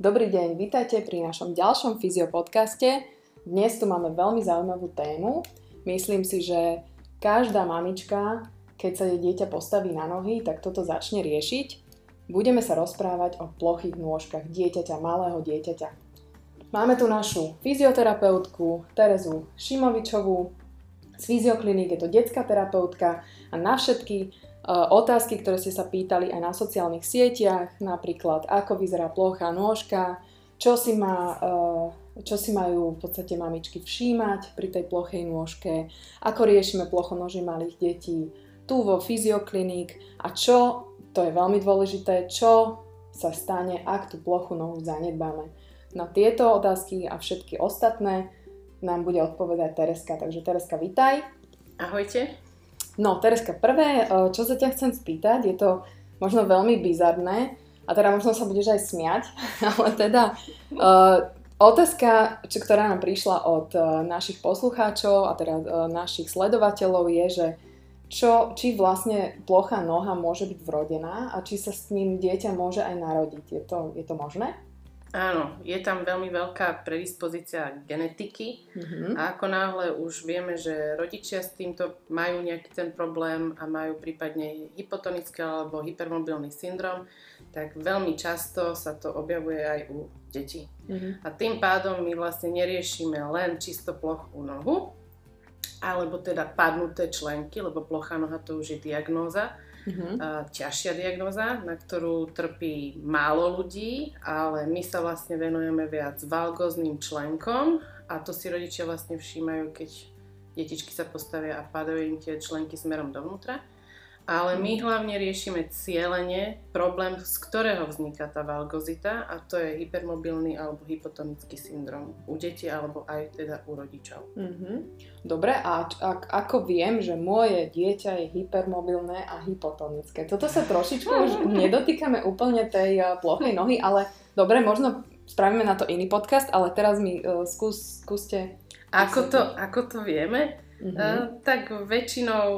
Dobrý deň, vítajte pri našom ďalšom fyziopodcaste. Dnes tu máme veľmi zaujímavú tému. Myslím si, že každá mamička, keď sa jej dieťa postaví na nohy, tak toto začne riešiť. Budeme sa rozprávať o plochých nôžkach dieťaťa, malého dieťaťa. Máme tu našu fyzioterapeutku Terezu Šimovičovú z Fyzioklinik, je to detská terapeutka a na všetky otázky, ktoré ste sa pýtali aj na sociálnych sieťach, napríklad ako vyzerá plochá nôžka, čo si, má, čo si majú v podstate mamičky všímať pri tej plochej nôžke, ako riešime plochonoží malých detí tu vo Fyzioklinik a čo, to je veľmi dôležité, čo sa stane, ak tú plochu nohu zanedbáme. Na tieto otázky a všetky ostatné nám bude odpovedať Tereska. Takže Tereska, vitaj. Ahojte. No, Tereska, prvé, e, čo sa ťa chcem spýtať, je to možno veľmi bizarné, a teda možno sa budeš aj smiať, ale teda uh, otázka, čo, ktorá nám prišla od uh, našich poslucháčov a teda uh, našich sledovateľov je, že čo, či vlastne plochá noha môže byť vrodená a či sa s ním dieťa môže aj narodiť. Je to, je to možné? Áno, je tam veľmi veľká predispozícia genetiky mm-hmm. a ako náhle už vieme, že rodičia s týmto majú nejaký ten problém a majú prípadne hypotonický alebo hypermobilný syndrom, tak veľmi často sa to objavuje aj u detí. Mm-hmm. A tým pádom my vlastne neriešime len čisto plochú nohu, alebo teda padnuté členky, lebo plochá noha to už je diagnóza, uh, ťažšia diagnoza, na ktorú trpí málo ľudí, ale my sa vlastne venujeme viac valgozným členkom a to si rodičia vlastne všímajú, keď detičky sa postavia a padajú im tie členky smerom dovnútra. Ale my hlavne riešime cieľenie problém, z ktorého vzniká tá valgozita a to je hypermobilný alebo hypotonický syndrom u detí alebo aj teda u rodičov. Mm-hmm. Dobre, a ak, ako viem, že moje dieťa je hypermobilné a hypotonické? Toto sa trošičku už nedotýkame úplne tej uh, plochej nohy, ale dobre, možno spravíme na to iný podcast, ale teraz mi uh, skús, skúste... Ako to, ako to vieme? Mm-hmm. Uh, tak väčšinou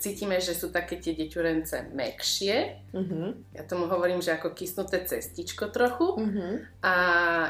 cítime, že sú také tie deťurence mekšie. Mm-hmm. Ja tomu hovorím, že ako kysnuté cestičko trochu. Mm-hmm. A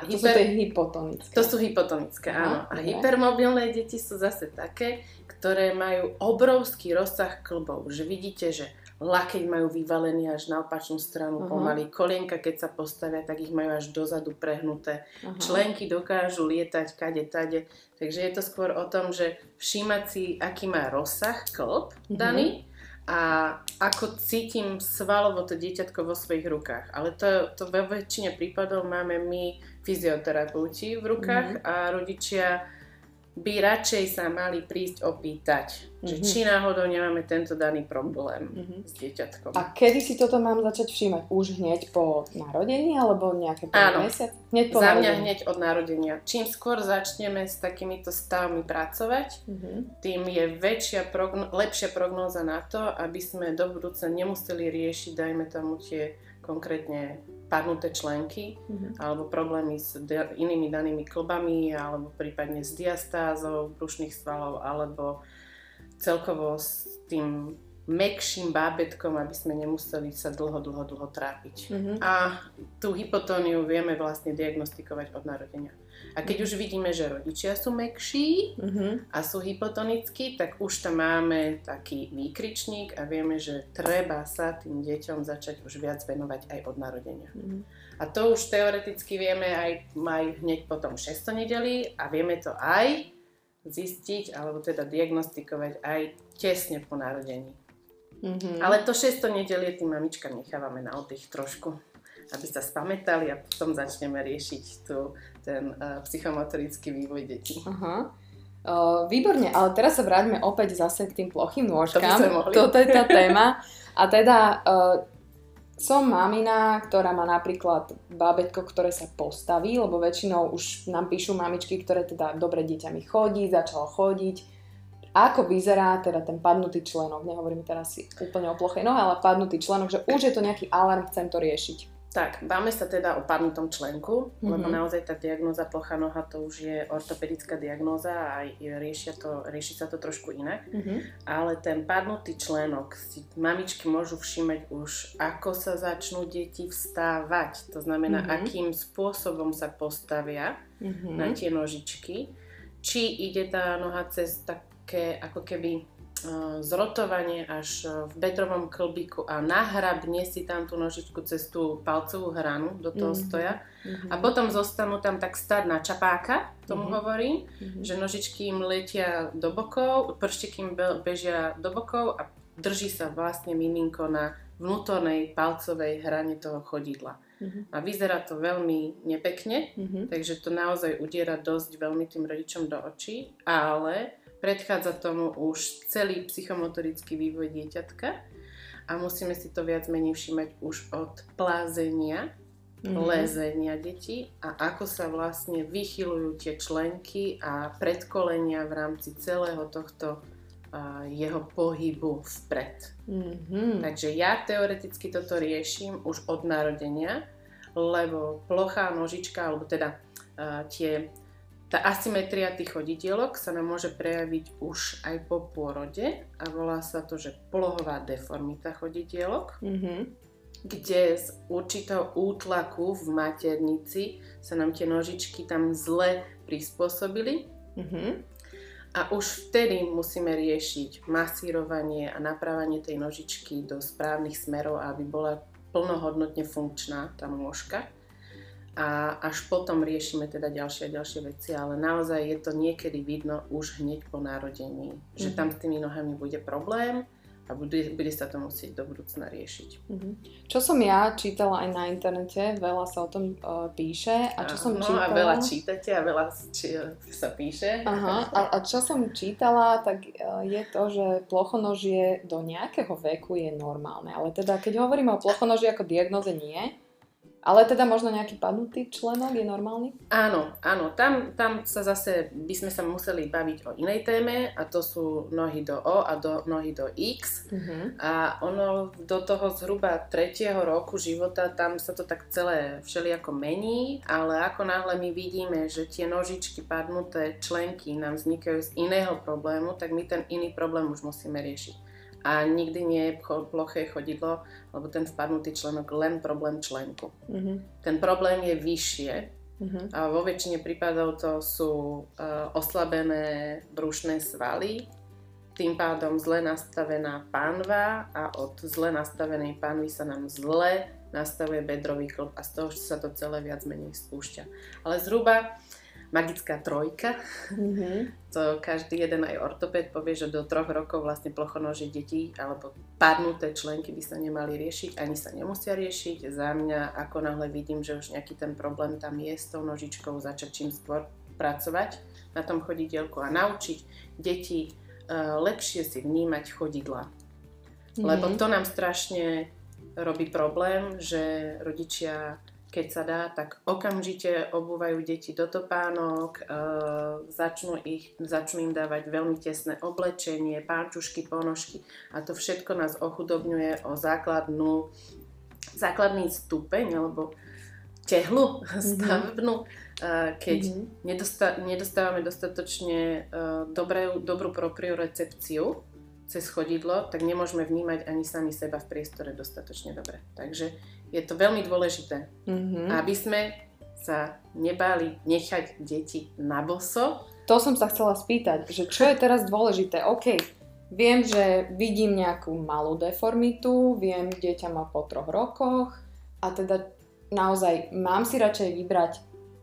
to hyper... sú tie hypotonické. To sú hypotonické, Aha, áno. A okay. hypermobilné deti sú zase také, ktoré majú obrovský rozsah klbov. Že vidíte, že lakeť majú vyvalený až na opačnú stranu uh-huh. pomaly. Kolienka, keď sa postavia, tak ich majú až dozadu prehnuté. Uh-huh. Členky dokážu lietať kade, tade. Takže je to skôr o tom, že všímať si, aký má rozsah klb uh-huh. daný a ako cítim svalovo to dieťatko vo svojich rukách. Ale to, to vo väčšine prípadov máme my fyzioterapeuti v rukách uh-huh. a rodičia by radšej sa mali prísť opýtať, mm-hmm. že mhm. či náhodou nemáme tento daný problém mm-hmm. s dieťatkom. A kedy si toto mám začať všímať? Už hneď po narodení alebo nejaké Áno, mesiac? Hneď po za mňa narodení. hneď od narodenia. Čím skôr začneme s takýmito stavmi pracovať, mm-hmm. tým je väčšia progno- lepšia prognóza na to, aby sme do budúca nemuseli riešiť, dajme tomu tie konkrétne padnuté členky mm-hmm. alebo problémy s de- inými danými klbami alebo prípadne s diastázou brušných svalov alebo celkovo s tým mekším bábetkom, aby sme nemuseli sa dlho, dlho, dlho trápiť. Mm-hmm. A tú hypotóniu vieme vlastne diagnostikovať od narodenia. A keď už vidíme, že rodičia sú mekší mm-hmm. a sú hypotonickí, tak už tam máme taký výkričník a vieme, že treba sa tým deťom začať už viac venovať aj od narodenia. Mm-hmm. A to už teoreticky vieme aj, aj hneď potom 6 nedeli a vieme to aj zistiť alebo teda diagnostikovať aj tesne po narodení. Mm-hmm. Ale to 6 nedelie tým mamičkám nechávame na oddych trošku aby sa spamätali a potom začneme riešiť tu ten uh, psychomotorický vývoj detí. Uh, výborne, ale teraz sa vráťme opäť zase k tým plochým nôžkam. To Toto je tá téma. A teda uh, som mamina, ktorá má napríklad bábetko, ktoré sa postaví, lebo väčšinou už nám píšu mamičky, ktoré teda dobre dieťa mi chodí, začalo chodiť. Ako vyzerá teda ten padnutý členok? Nehovorím teraz si úplne o plochej nohe, ale padnutý členok, že už je to nejaký alarm, chcem to riešiť. Tak, báme sa teda o padnutom členku, mm-hmm. lebo naozaj tá diagnóza plocha noha to už je ortopedická diagnóza a riešia to, rieši sa to trošku inak. Mm-hmm. Ale ten padnutý členok si mamičky môžu všímať už, ako sa začnú deti vstávať. To znamená, mm-hmm. akým spôsobom sa postavia mm-hmm. na tie nožičky. Či ide tá noha cez také ako keby zrotovanie až v bedrovom klbíku a nahrabne si tam tú nožičku cez tú palcovú hranu do toho mm-hmm. stoja mm-hmm. a potom zostanú tam tak stať na čapáka, tomu mm-hmm. hovorím, mm-hmm. že nožičky im letia do bokov, prštiky im bežia do bokov a drží sa vlastne miminko na vnútornej palcovej hrane toho chodidla. Mm-hmm. A vyzerá to veľmi nepekne, mm-hmm. takže to naozaj udiera dosť veľmi tým rodičom do očí, ale predchádza tomu už celý psychomotorický vývoj dieťatka a musíme si to viac menej všímať už od plázenia, mm-hmm. lezenia detí a ako sa vlastne vychylujú tie členky a predkolenia v rámci celého tohto jeho pohybu vpred. Mm-hmm. Takže ja teoreticky toto riešim už od narodenia, lebo plochá nožička, alebo teda uh, tie tá asymetria tých chodidielok sa nám môže prejaviť už aj po pôrode a volá sa to, že polohová deformita chodidielok, mm-hmm. kde z určitého útlaku v maternici sa nám tie nožičky tam zle prispôsobili. Mm-hmm. A už vtedy musíme riešiť masírovanie a naprávanie tej nožičky do správnych smerov, aby bola plnohodnotne funkčná tá nôžka a až potom riešime teda ďalšie a ďalšie veci, ale naozaj je to niekedy vidno už hneď po narodení, mm-hmm. že tam s tými nohami bude problém a bude, bude sa to musieť do budúcna riešiť. Mm-hmm. Čo som ja čítala aj na internete, veľa sa o tom uh, píše a čo som no, čítala... a veľa čítate a veľa či, sa píše. Aha, a, a čo som čítala, tak uh, je to, že plochonožie do nejakého veku je normálne, ale teda keď hovoríme o plochonoži ako diagnoze nie, ale teda možno nejaký padnutý členok je normálny? Áno, áno. Tam, tam sa zase by sme sa museli baviť o inej téme a to sú nohy do O a do, nohy do X. Uh-huh. A ono do toho zhruba tretieho roku života tam sa to tak celé všelijako mení, ale ako náhle my vidíme, že tie nožičky padnuté členky nám vznikajú z iného problému, tak my ten iný problém už musíme riešiť a nikdy nie je ploché chodidlo, lebo ten vpadnutý členok len problém členku. Mm-hmm. Ten problém je vyššie mm-hmm. a vo väčšine prípadov to sú uh, oslabené brušné svaly, tým pádom zle nastavená pánva a od zle nastavenej pánvy sa nám zle nastavuje bedrový klb a z toho sa to celé viac menej spúšťa. Ale zhruba magická trojka. Mm-hmm. To každý jeden aj ortoped povie, že do troch rokov vlastne plochonožie detí alebo padnuté členky by sa nemali riešiť, ani sa nemusia riešiť. Za mňa, ako náhle vidím, že už nejaký ten problém tam je s tou nožičkou, začať čím skôr pracovať na tom chodidielku a naučiť deti uh, lepšie si vnímať chodidla. Mm-hmm. Lebo to nám strašne robí problém, že rodičia keď sa dá, tak okamžite obúvajú deti do topánok, e, začnú, ich, začnú im dávať veľmi tesné oblečenie, pánčušky, ponožky a to všetko nás ochudobňuje o základnú, základný stupeň alebo tehlu mm-hmm. stavebnú, e, keď mm-hmm. nedostávame dostatočne e, dobré, dobrú propriorecepciu cez chodidlo, tak nemôžeme vnímať ani sami seba v priestore dostatočne dobre. Takže je to veľmi dôležité, mm-hmm. aby sme sa nebali nechať deti na boso. To som sa chcela spýtať, že čo je teraz dôležité? OK, viem, že vidím nejakú malú deformitu, viem, dieťa má po troch rokoch a teda naozaj mám si radšej vybrať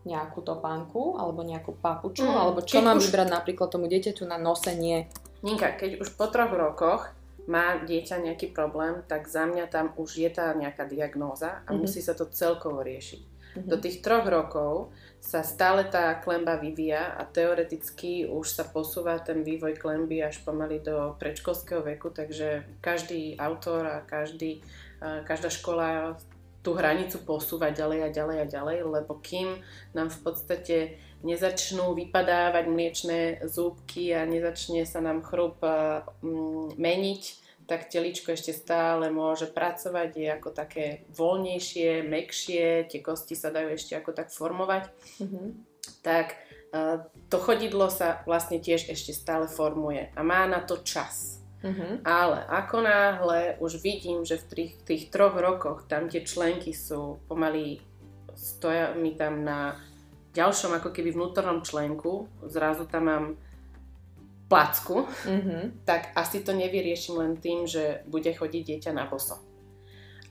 nejakú topánku alebo nejakú papuču, mm, alebo čo mám už... vybrať napríklad tomu dieťaťu na nosenie. Ninka, keď už po troch rokoch má dieťa nejaký problém, tak za mňa tam už je tá nejaká diagnóza a mm-hmm. musí sa to celkovo riešiť. Mm-hmm. Do tých troch rokov sa stále tá klemba vyvíja a teoreticky už sa posúva ten vývoj klemby až pomaly do predškolského veku, takže každý autor a každý, každá škola tú hranicu posúva ďalej a ďalej a ďalej, lebo kým nám v podstate nezačnú vypadávať mliečné zúbky a nezačne sa nám chrup mm, meniť, tak teličko ešte stále môže pracovať, je ako také voľnejšie, mekšie, tie kosti sa dajú ešte ako tak formovať. Mm-hmm. Tak uh, to chodidlo sa vlastne tiež ešte stále formuje a má na to čas. Mm-hmm. Ale ako náhle už vidím, že v tých, tých troch rokoch tam tie členky sú pomaly, stoja mi tam na ďalšom ako keby vnútornom členku, zrazu tam mám placku, mm-hmm. tak asi to nevyriešim len tým, že bude chodiť dieťa na boso.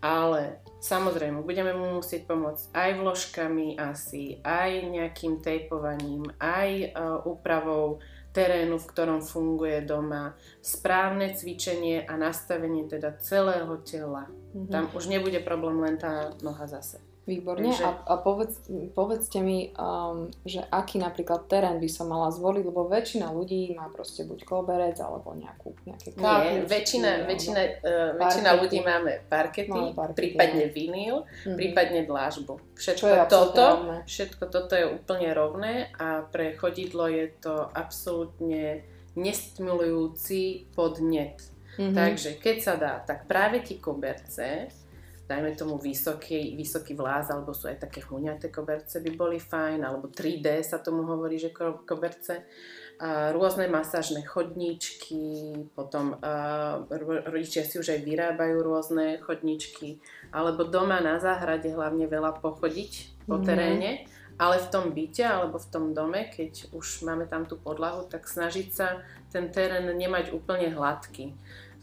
Ale samozrejme, budeme mu musieť pomôcť aj vložkami asi, aj nejakým tejpovaním, aj uh, úpravou terénu, v ktorom funguje doma, správne cvičenie a nastavenie teda celého tela. Mm-hmm. Tam už nebude problém len tá noha zase. Výborne. Takže... A, a povedz, povedzte mi, um, že aký napríklad terén by som mala zvoliť, lebo väčšina ľudí má proste buď koberec alebo nejakú, nejaké kápy. Nie, väčšina, alebo... väčšina, uh, väčšina ľudí máme parkety, máme parkety prípadne ja. vinyl, mm-hmm. prípadne dlážbu. Všetko toto, všetko toto je úplne rovné a pre chodidlo je to absolútne nestimulujúci podnet. Mm-hmm. Takže keď sa dá, tak práve ti koberce dajme tomu vysoký, vysoký vláz, alebo sú aj také huňaté koberce by boli fajn, alebo 3D sa tomu hovorí, že koberce. A rôzne masážne chodníčky, potom uh, rodičia si už aj vyrábajú rôzne chodníčky, alebo doma na záhrade hlavne veľa pochodiť po mm-hmm. teréne, ale v tom byte alebo v tom dome, keď už máme tam tú podlahu, tak snažiť sa ten terén nemať úplne hladký.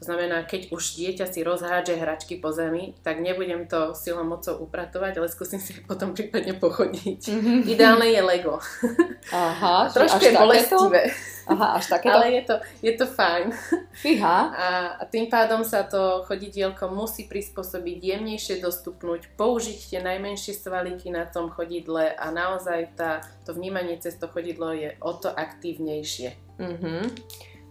To znamená, keď už dieťa si rozhádže hračky po zemi, tak nebudem to silou mocou upratovať, ale skúsim si potom prípadne pochodiť. Mm-hmm. Ideálne je Lego. Aha, Trošku je bolestivé. Aha, až takéto? Ale je to, je to fajn. Fíha. A, a tým pádom sa to chodidielko musí prispôsobiť, jemnejšie dostupnúť, použiť tie najmenšie svaliky na tom chodidle a naozaj tá, to vnímanie cez to chodidlo je o to aktívnejšie. Mm-hmm.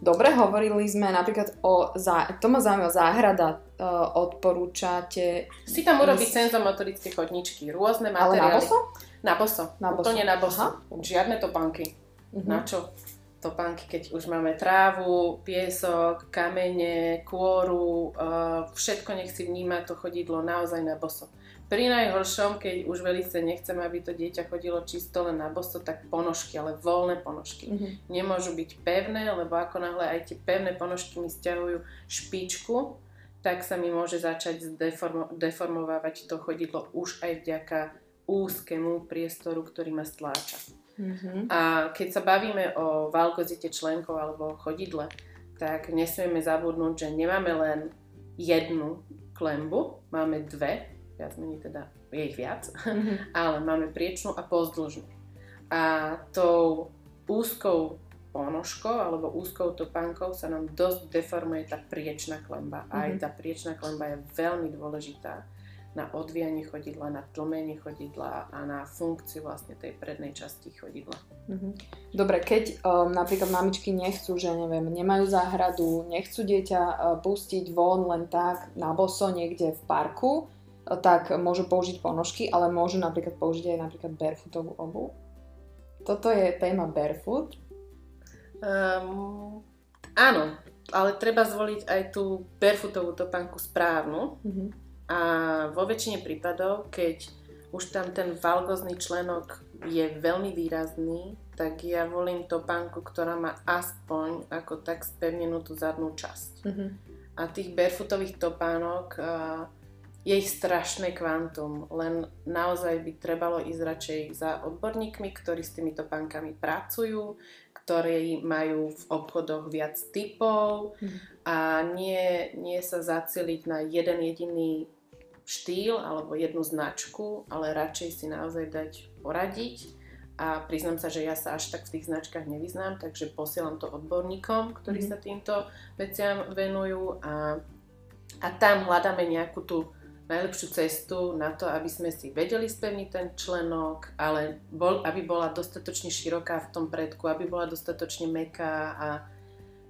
Dobre, hovorili sme napríklad o, zá... to ma zaujíma, záhrada uh, odporúčate... Si tam urobiť ísť... senzomotorické chodničky, rôzne materiály. Ale na boso? Na boso, na boso. úplne na boso. Aha. Žiadne topánky. Uh-huh. Na čo? Topánky, keď už máme trávu, piesok, kamene, kôru, uh, všetko nech si vníma to chodidlo naozaj na boso. Pri najhoršom, keď už velice nechcem, aby to dieťa chodilo čisto len na boso, tak ponožky, ale voľné ponožky. Mm-hmm. Nemôžu byť pevné, lebo ako náhle aj tie pevné ponožky mi stiahujú špičku, tak sa mi môže začať deformo- deformovávať to chodidlo už aj vďaka úzkému priestoru, ktorý ma stláča. Mm-hmm. A keď sa bavíme o valkozite členkov alebo chodidle, tak nesmieme zabudnúť, že nemáme len jednu klembu, máme dve viac menej teda je ich viac, mm-hmm. ale máme priečnú a pozdĺžnú. A tou úzkou ponožkou alebo úzkou topánkou sa nám dosť deformuje tá priečná klemba. Mm-hmm. Aj mhm. tá priečná klemba je veľmi dôležitá na odvíjanie chodidla, na tlmenie chodidla a na funkciu vlastne tej prednej časti chodidla. Mm-hmm. Dobre, keď um, napríklad mamičky nechcú, že neviem, nemajú záhradu, nechcú dieťa uh, pustiť von len tak na boso niekde v parku, tak môžu použiť ponožky, ale môžu napríklad použiť aj napríklad barefootovú obu. Toto je téma barefoot. Um, áno, ale treba zvoliť aj tú barefootovú topánku správnu. Mm-hmm. A vo väčšine prípadov, keď už tam ten valgozný členok je veľmi výrazný, tak ja volím topánku, ktorá má aspoň ako tak spevnenú tú zadnú časť. Mm-hmm. A tých barefootových topánok uh, je ich strašné kvantum, len naozaj by trebalo ísť radšej za odborníkmi, ktorí s týmito pánkami pracujú, ktorí majú v obchodoch viac typov mm. a nie, nie sa zaceliť na jeden jediný štýl alebo jednu značku, ale radšej si naozaj dať poradiť a priznám sa, že ja sa až tak v tých značkách nevyznám, takže posielam to odborníkom, ktorí mm. sa týmto veciam venujú a, a tam hľadáme nejakú tú najlepšiu cestu na to, aby sme si vedeli spevniť ten členok, ale bol, aby bola dostatočne široká v tom predku, aby bola dostatočne meká a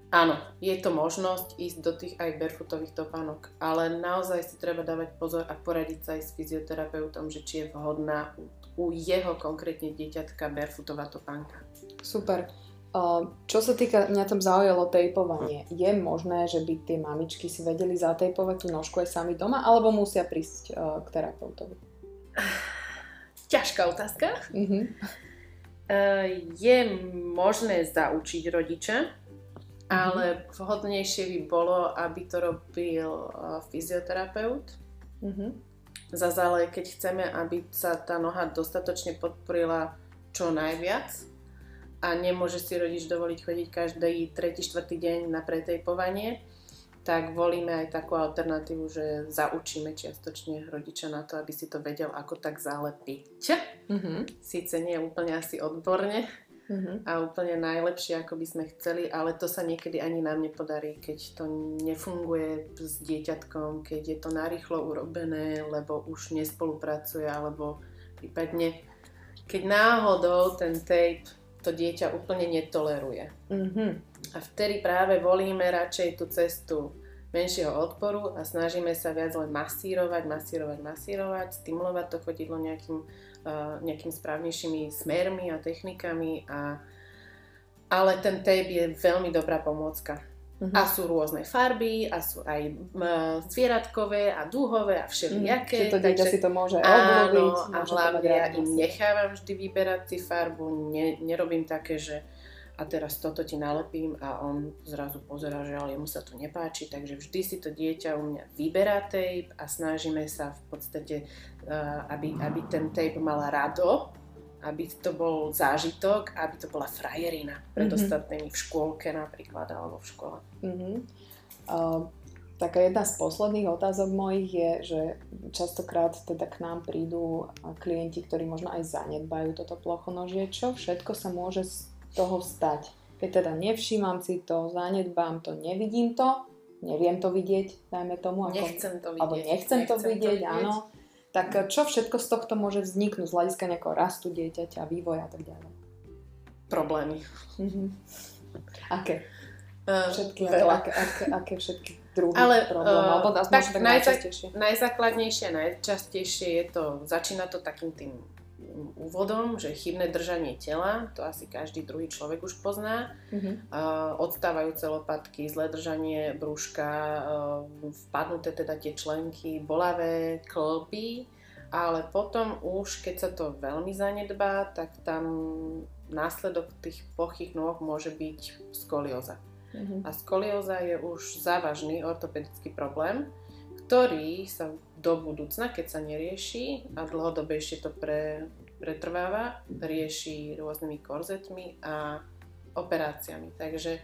áno, je to možnosť ísť do tých aj barefootových topánok, ale naozaj si treba dávať pozor a poradiť sa aj s fyzioterapeutom, že či je vhodná u jeho konkrétne dieťatka barefootová topánka. Super. Čo sa týka, mňa tam zaujalo tejpovanie. Je možné, že by tie mamičky si vedeli zatejpovať tú nožku aj sami doma, alebo musia prísť k terapeutovi? Ťažká otázka. Mm-hmm. Je možné zaučiť rodiča, mm-hmm. ale vhodnejšie by bolo, aby to robil fyzioterapeut. Mm-hmm. Zase ale keď chceme, aby sa tá noha dostatočne podporila čo najviac, a nemôže si rodič dovoliť chodiť každý tretí, štvrtý deň na pretejpovanie, tak volíme aj takú alternatívu, že zaučíme čiastočne rodiča na to, aby si to vedel ako tak zalepiť. Mm-hmm. Síce nie úplne asi odborne mm-hmm. a úplne najlepšie, ako by sme chceli, ale to sa niekedy ani nám nepodarí, keď to nefunguje s dieťatkom, keď je to narýchlo urobené, lebo už nespolupracuje, alebo prípadne keď náhodou ten tape to dieťa úplne netoleruje. Mm-hmm. A vtedy práve volíme radšej tú cestu menšieho odporu a snažíme sa viac len masírovať, masírovať, masírovať, stimulovať to chodidlo nejakým, uh, nejakým správnejšími smermi a technikami. A, ale ten tape je veľmi dobrá pomôcka. Uh-huh. A sú rôzne farby, a sú aj zvieratkové a dúhové a všelijaké. Uh-huh. to dieťa si to môže obloviť. Áno, a hlavne ja im nechávam vždy vyberať si farbu, ne, nerobím také, že a teraz toto ti nalepím a on zrazu pozera, že ale jemu sa to nepáči, takže vždy si to dieťa u mňa vyberá tape a snažíme sa v podstate, uh, aby, aby ten tape mala rado, aby to bol zážitok, aby to bola frajerina pred mm-hmm. ostatnými v škôlke napríklad alebo v škole. Mm-hmm. Uh, taká jedna z posledných otázok mojich je, že častokrát teda k nám prídu klienti, ktorí možno aj zanedbajú toto plochonožie. Čo všetko sa môže z toho stať? Keď teda nevšímam si to, zanedbám to, nevidím to, neviem to vidieť, dajme tomu. Ako, nechcem to vidieť. Alebo nechcem, nechcem to, vidieť, to vidieť, áno tak čo všetko z tohto môže vzniknúť z hľadiska nejakého rastu dieťaťa, vývoja a tak ďalej? Problémy. Mm-hmm. Aké? Uh, všetky, veľa. Aké, aké, aké všetky druhy Ale, problémov? Uh, Alebo tak, tak najčastejšie. Najzákladnejšie, najčastejšie je to, začína to takým tým úvodom, že chybné držanie tela, to asi každý druhý človek už pozná, mm-hmm. uh, odstávajúce lopatky, zlé držanie brúška, uh, vpadnuté teda tie členky, bolavé klby, ale potom už, keď sa to veľmi zanedbá, tak tam následok tých plochých nôh môže byť skolióza. Mm-hmm. A skolióza je už závažný ortopedický problém, ktorý sa do budúcna, keď sa nerieši a dlhodobejšie to pre, pretrváva, rieši rôznymi korzetmi a operáciami. Takže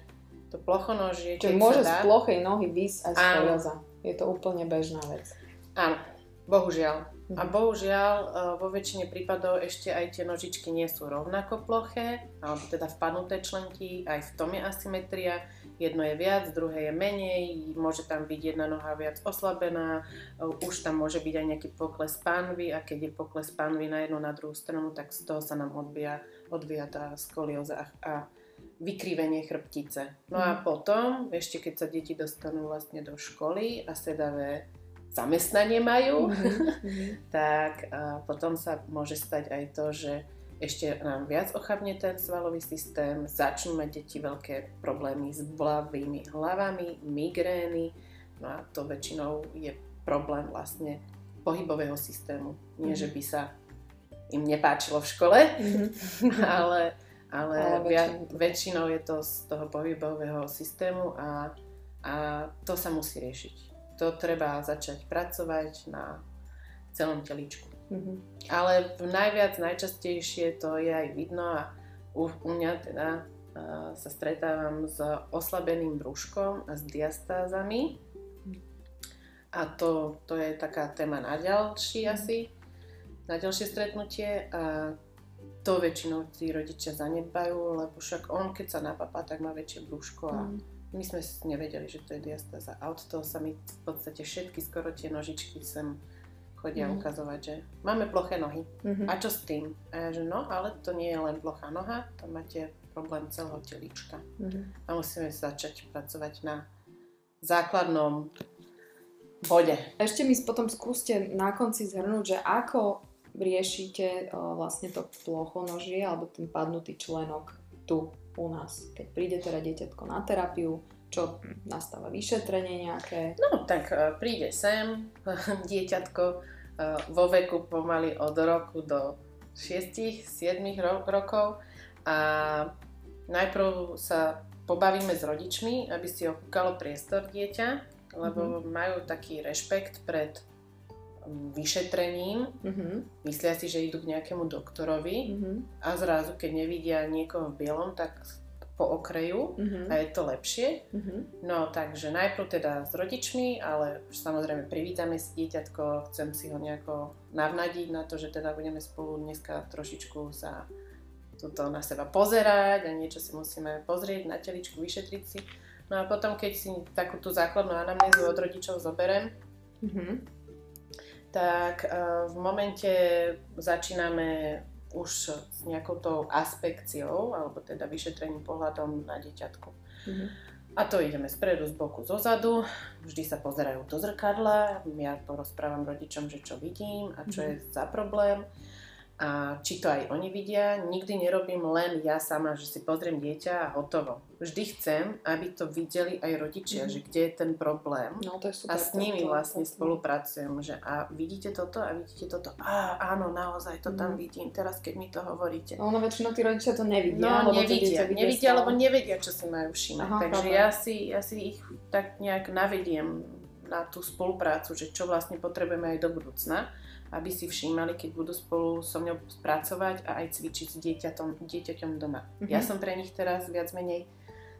to plochonožie, Čiže môže dá, z plochej nohy vysť aj skolioza. Je to úplne bežná vec. Áno, bohužiaľ. A mhm. bohužiaľ e, vo väčšine prípadov ešte aj tie nožičky nie sú rovnako ploché, alebo teda vpadnuté členky, aj v tom je asymetria. Jedno je viac, druhé je menej, môže tam byť jedna noha viac oslabená, e, už tam môže byť aj nejaký pokles pánvy a keď je pokles pánvy na jednu, na druhú stranu, tak z toho sa nám odbíja, odbíja tá skolioza a vykrivenie chrbtice. No a mhm. potom, ešte keď sa deti dostanú vlastne do školy a sedavé zamestnanie majú, mm-hmm. tak uh, potom sa môže stať aj to, že ešte nám viac ochabne ten svalový systém, začnú mať deti veľké problémy s bolavými hlavami, migrény, no a to väčšinou je problém vlastne pohybového systému. Nie, že by sa im nepáčilo v škole, mm-hmm. ale, ale, ale väčšinou, väčšinou je to z toho pohybového systému a, a to sa musí riešiť to treba začať pracovať na celom teličku. Mm-hmm. Ale najviac, najčastejšie to je aj vidno a u, u mňa teda uh, sa stretávam s oslabeným brúškom a s diastázami. A to, to je taká téma na ďalší mm-hmm. asi, na ďalšie stretnutie. A to väčšinou tí rodičia zanedbajú, lebo však on, keď sa napapá, tak má väčšie brúško a mm my sme nevedeli, že to je diastáza. A od toho sa mi v podstate všetky skoro tie nožičky sem chodia mm-hmm. ukazovať, že máme ploché nohy. Mm-hmm. A čo s tým? A ja, že no, ale to nie je len plochá noha, tam máte problém celého telička. Mm-hmm. A musíme začať pracovať na základnom bode. Ešte mi potom skúste na konci zhrnúť, že ako riešite uh, vlastne to plochonožie alebo ten padnutý členok tu u nás, keď príde teda dieťatko na terapiu, čo nastáva vyšetrenie nejaké? No tak e, príde sem dieťatko vo veku pomaly od roku do 6-7 ro- rokov a najprv sa pobavíme s rodičmi, aby si okúkalo priestor dieťa, lebo mm-hmm. majú taký rešpekt pred vyšetrením, mm-hmm. myslia si, že idú k nejakému doktorovi mm-hmm. a zrazu, keď nevidia niekoho v bielom, tak po okraju mm-hmm. a je to lepšie. Mm-hmm. No takže najprv teda s rodičmi, ale samozrejme privítame si dieťatko, chcem si ho nejako navnadiť na to, že teda budeme spolu dneska trošičku sa tuto na seba pozerať a niečo si musíme pozrieť na teličku, vyšetriť si. No a potom, keď si takú tú základnú anamnézu od rodičov zoberem, mm-hmm. tak uh, v momente začíname už s nejakou tou aspekciou, alebo teda vyšetrením pohľadom na dieťatku. Mm-hmm. A to ideme spredu, z boku, zo zadu. Vždy sa pozerajú do zrkadla. Ja porozprávam rodičom, že čo vidím a čo mm-hmm. je za problém a či to aj oni vidia. Nikdy nerobím len ja sama, že si pozriem dieťa a hotovo. Vždy chcem, aby to videli aj rodičia, mm. že kde je ten problém. No, to je super, a s nimi to, vlastne to, spolupracujem, že a vidíte toto a vidíte toto. Á, áno, naozaj to mm. tam mhm. vidím, teraz keď mi to hovoríte. No, no väčšinou tí rodičia to nevidia. No, nevidia, nevidia, lebo nevedia, čo si majú všimať. Aha, Takže ja si, ja si ich tak nejak navediem na tú spoluprácu, že čo vlastne potrebujeme aj do budúcna aby si všímali, keď budú spolu so mňou spracovať a aj cvičiť s dieťatom, dieťaťom doma. Mm-hmm. Ja som pre nich teraz viac menej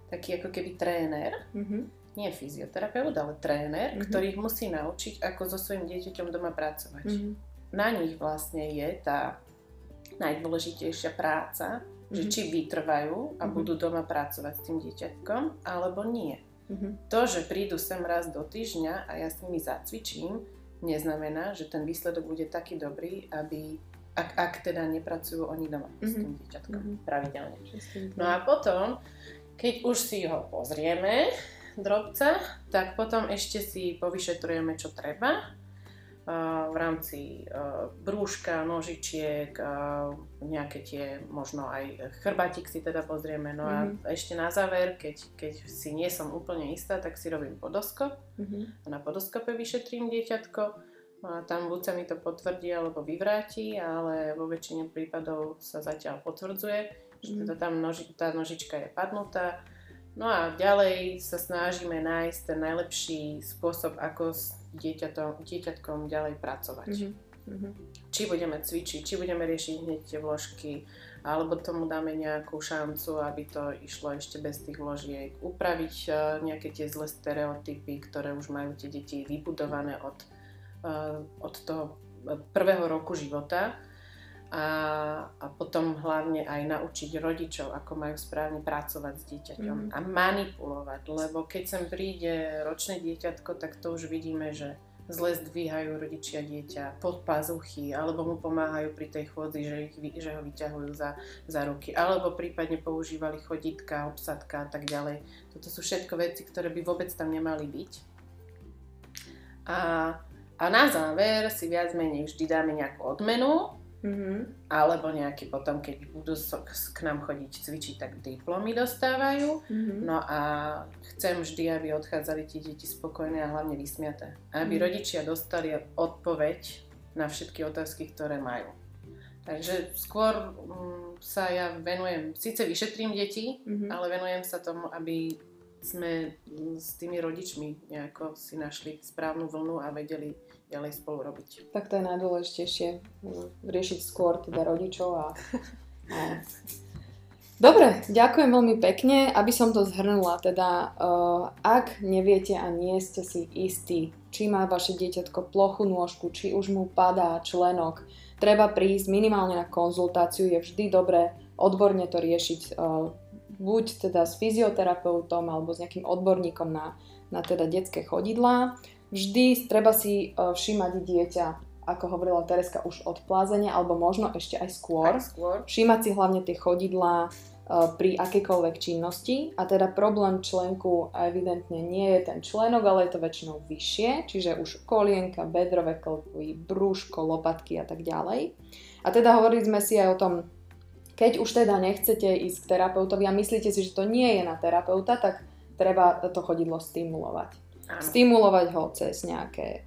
taký ako keby tréner, mm-hmm. nie fyzioterapeut, ale tréner, mm-hmm. ktorý ich musí naučiť, ako so svojím dieťaťom doma pracovať. Mm-hmm. Na nich vlastne je tá najdôležitejšia práca, mm-hmm. že mhm. či vytrvajú a mm-hmm. budú doma pracovať s tým dieťatkom, alebo nie. Mm-hmm. To, že prídu sem raz do týždňa a ja s nimi zacvičím, neznamená, že ten výsledok bude taký dobrý, aby ak, ak teda nepracujú oni doma mm-hmm. s tým mhm. dieťatkom mm-hmm. pravidelne. No a potom, keď už si ho pozrieme, drobca, tak potom ešte si povyšetrujeme, čo treba v rámci brúška, nožičiek, nejaké tie, možno aj chrbátik si teda pozrieme. No mm-hmm. a ešte na záver, keď, keď si nie som úplne istá, tak si robím podoskop. Mm-hmm. A na podoskope vyšetrím dieťatko. A tam buď sa mi to potvrdí alebo vyvráti, ale vo väčšine prípadov sa zatiaľ potvrdzuje, že mhm. teda tam noži, tá nožička je padnutá No a ďalej sa snažíme nájsť ten najlepší spôsob, ako s dieťatom, dieťatkom ďalej pracovať. Mm-hmm. Či budeme cvičiť, či budeme riešiť hneď tie vložky, alebo tomu dáme nejakú šancu, aby to išlo ešte bez tých vložiek. Upraviť uh, nejaké tie zlé stereotypy, ktoré už majú tie deti vybudované od, uh, od toho prvého roku života a, a potom hlavne aj naučiť rodičov, ako majú správne pracovať s dieťaťom mm. a manipulovať, lebo keď sem príde ročné dieťatko, tak to už vidíme, že zle zdvíhajú rodičia dieťa pod pazuchy, alebo mu pomáhajú pri tej chôdzi, že, ich, že ho vyťahujú za, za ruky, alebo prípadne používali chodítka, obsadka a tak ďalej. Toto sú všetko veci, ktoré by vôbec tam nemali byť. A, a na záver si viac menej vždy dáme nejakú odmenu, Mm-hmm. Alebo nejaký potom, keď budú k nám chodiť cvičiť, tak diplomy dostávajú. Mm-hmm. No a chcem vždy, aby odchádzali tie deti spokojné a hlavne vysmiaté. Aby mm-hmm. rodičia dostali odpoveď na všetky otázky, ktoré majú. Takže skôr um, sa ja venujem, síce vyšetrím deti, mm-hmm. ale venujem sa tomu, aby sme s tými rodičmi nejako si našli správnu vlnu a vedeli ďalej spolu robiť. Tak to je najdôležitejšie, riešiť skôr teda rodičov a, a... Dobre, ďakujem veľmi pekne. Aby som to zhrnula, teda uh, ak neviete a nie ste si istí, či má vaše dieťatko plochu nôžku, či už mu padá členok, treba prísť minimálne na konzultáciu. Je vždy dobré odborne to riešiť uh, buď teda s fyzioterapeutom alebo s nejakým odborníkom na, na teda detské chodidlá. Vždy treba si uh, všímať dieťa, ako hovorila Tereska, už od plázenia, alebo možno ešte aj skôr. Aj skôr. Všímať si hlavne tie chodidlá uh, pri akejkoľvek činnosti. A teda problém členku evidentne nie je ten členok, ale je to väčšinou vyššie, čiže už kolienka, bedrové klpy, brúško, lopatky a tak ďalej. A teda hovorili sme si aj o tom keď už teda nechcete ísť k terapeutovi a myslíte si, že to nie je na terapeuta, tak treba to chodidlo stimulovať. Stimulovať ho cez nejaké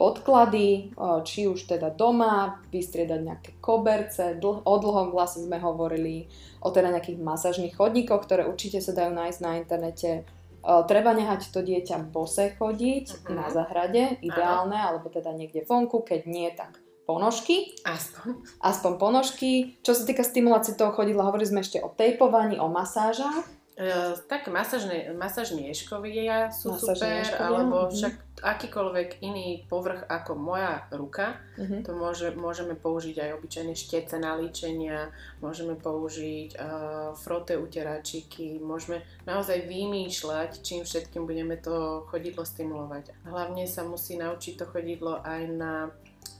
podklady, či už teda doma, vystriedať nejaké koberce, dl- o dlhom vlase sme hovorili, o teda nejakých masažných chodníkoch, ktoré určite sa dajú nájsť na internete. Treba nehať to dieťa bose chodiť uh-huh. na zahrade, ideálne, uh-huh. alebo teda niekde vonku, keď nie, tak ponožky. Aspoň. Aspoň ponožky. Čo sa týka stimulácie toho chodidla, hovorili sme ešte o tejpovaní, o masážach. Uh, tak masážne, masážne ješkovia sú masážne super, ješkovia? alebo mm-hmm. však akýkoľvek iný povrch ako moja ruka, mm-hmm. to môže, môžeme použiť aj obyčajné štece na líčenia, môžeme použiť uh, frote uteračiky, môžeme naozaj vymýšľať, čím všetkým budeme to chodidlo stimulovať. Hlavne sa musí naučiť to chodidlo aj na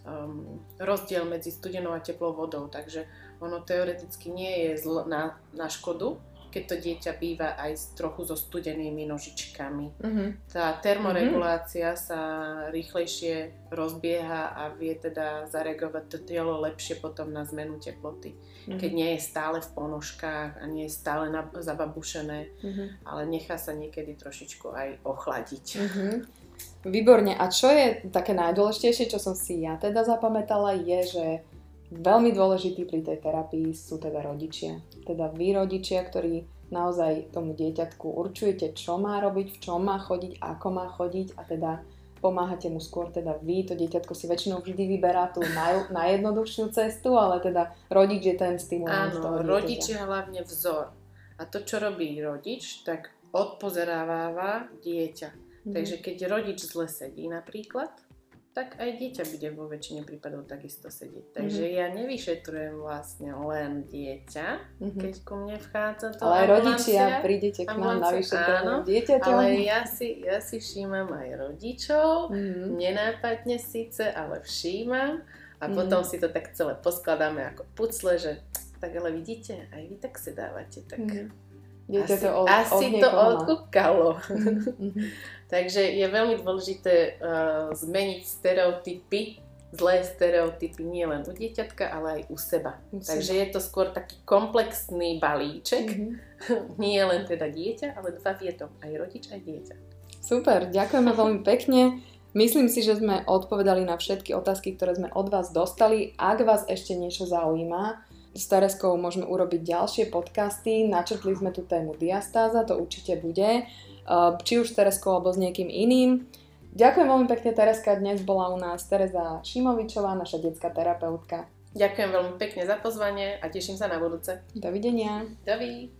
um, rozdiel medzi studenou a teplou vodou, takže ono teoreticky nie je zl- na, na škodu, keď to dieťa býva aj s, trochu so studenými nožičkami. Mm-hmm. Tá termoregulácia mm-hmm. sa rýchlejšie rozbieha a vie teda zareagovať to telo lepšie potom na zmenu teploty. Mm-hmm. Keď nie je stále v ponožkách a nie je stále na, zababušené, mm-hmm. ale nechá sa niekedy trošičku aj ochladiť. Mm-hmm. Výborne. A čo je také najdôležitejšie, čo som si ja teda zapamätala, je, že Veľmi dôležitý pri tej terapii sú teda rodičia. Teda vy rodičia, ktorí naozaj tomu dieťatku určujete, čo má robiť, v čom má chodiť, ako má chodiť a teda pomáhate mu skôr teda vy, to dieťatko si väčšinou vždy vyberá tú naj, najjednoduchšiu cestu, ale teda rodič je ten stimulant Áno, rodič je hlavne vzor. A to, čo robí rodič, tak odpozeráva dieťa. Mm. Takže keď rodič zle sedí napríklad, tak aj dieťa bude vo väčšine prípadov takisto sedieť. Takže mm-hmm. ja nevyšetrujem vlastne len dieťa, mm-hmm. keď ku mne vchádza to Ale aj rodičia, prídete k nám na vyšetrovanie dieťaťom. Ale ja si, ja si všímam aj rodičov, mm-hmm. nenápadne síce, ale všímam a mm-hmm. potom si to tak celé poskladáme ako pucle, že tak ale vidíte, aj vy tak sedávate, tak... Mm-hmm Dieťa asi, to od, asi od to odkúkalo. Mm-hmm. Takže je veľmi dôležité uh, zmeniť stereotypy, zlé stereotypy nie len u dieťatka, ale aj u seba. U Takže seba. je to skôr taký komplexný balíček. Mm-hmm. nie len teda dieťa, ale dva v jednom. Aj rodič, aj dieťa. Super, ďakujeme veľmi pekne. Myslím si, že sme odpovedali na všetky otázky, ktoré sme od vás dostali. Ak vás ešte niečo zaujíma, s Tereskou môžeme urobiť ďalšie podcasty. Načrtli sme tú tému diastáza, to určite bude. Či už s Tereskou alebo s niekým iným. Ďakujem veľmi pekne Tereska, dnes bola u nás Tereza Šimovičová, naša detská terapeutka. Ďakujem veľmi pekne za pozvanie a teším sa na budúce. Dovidenia. Dovidenia.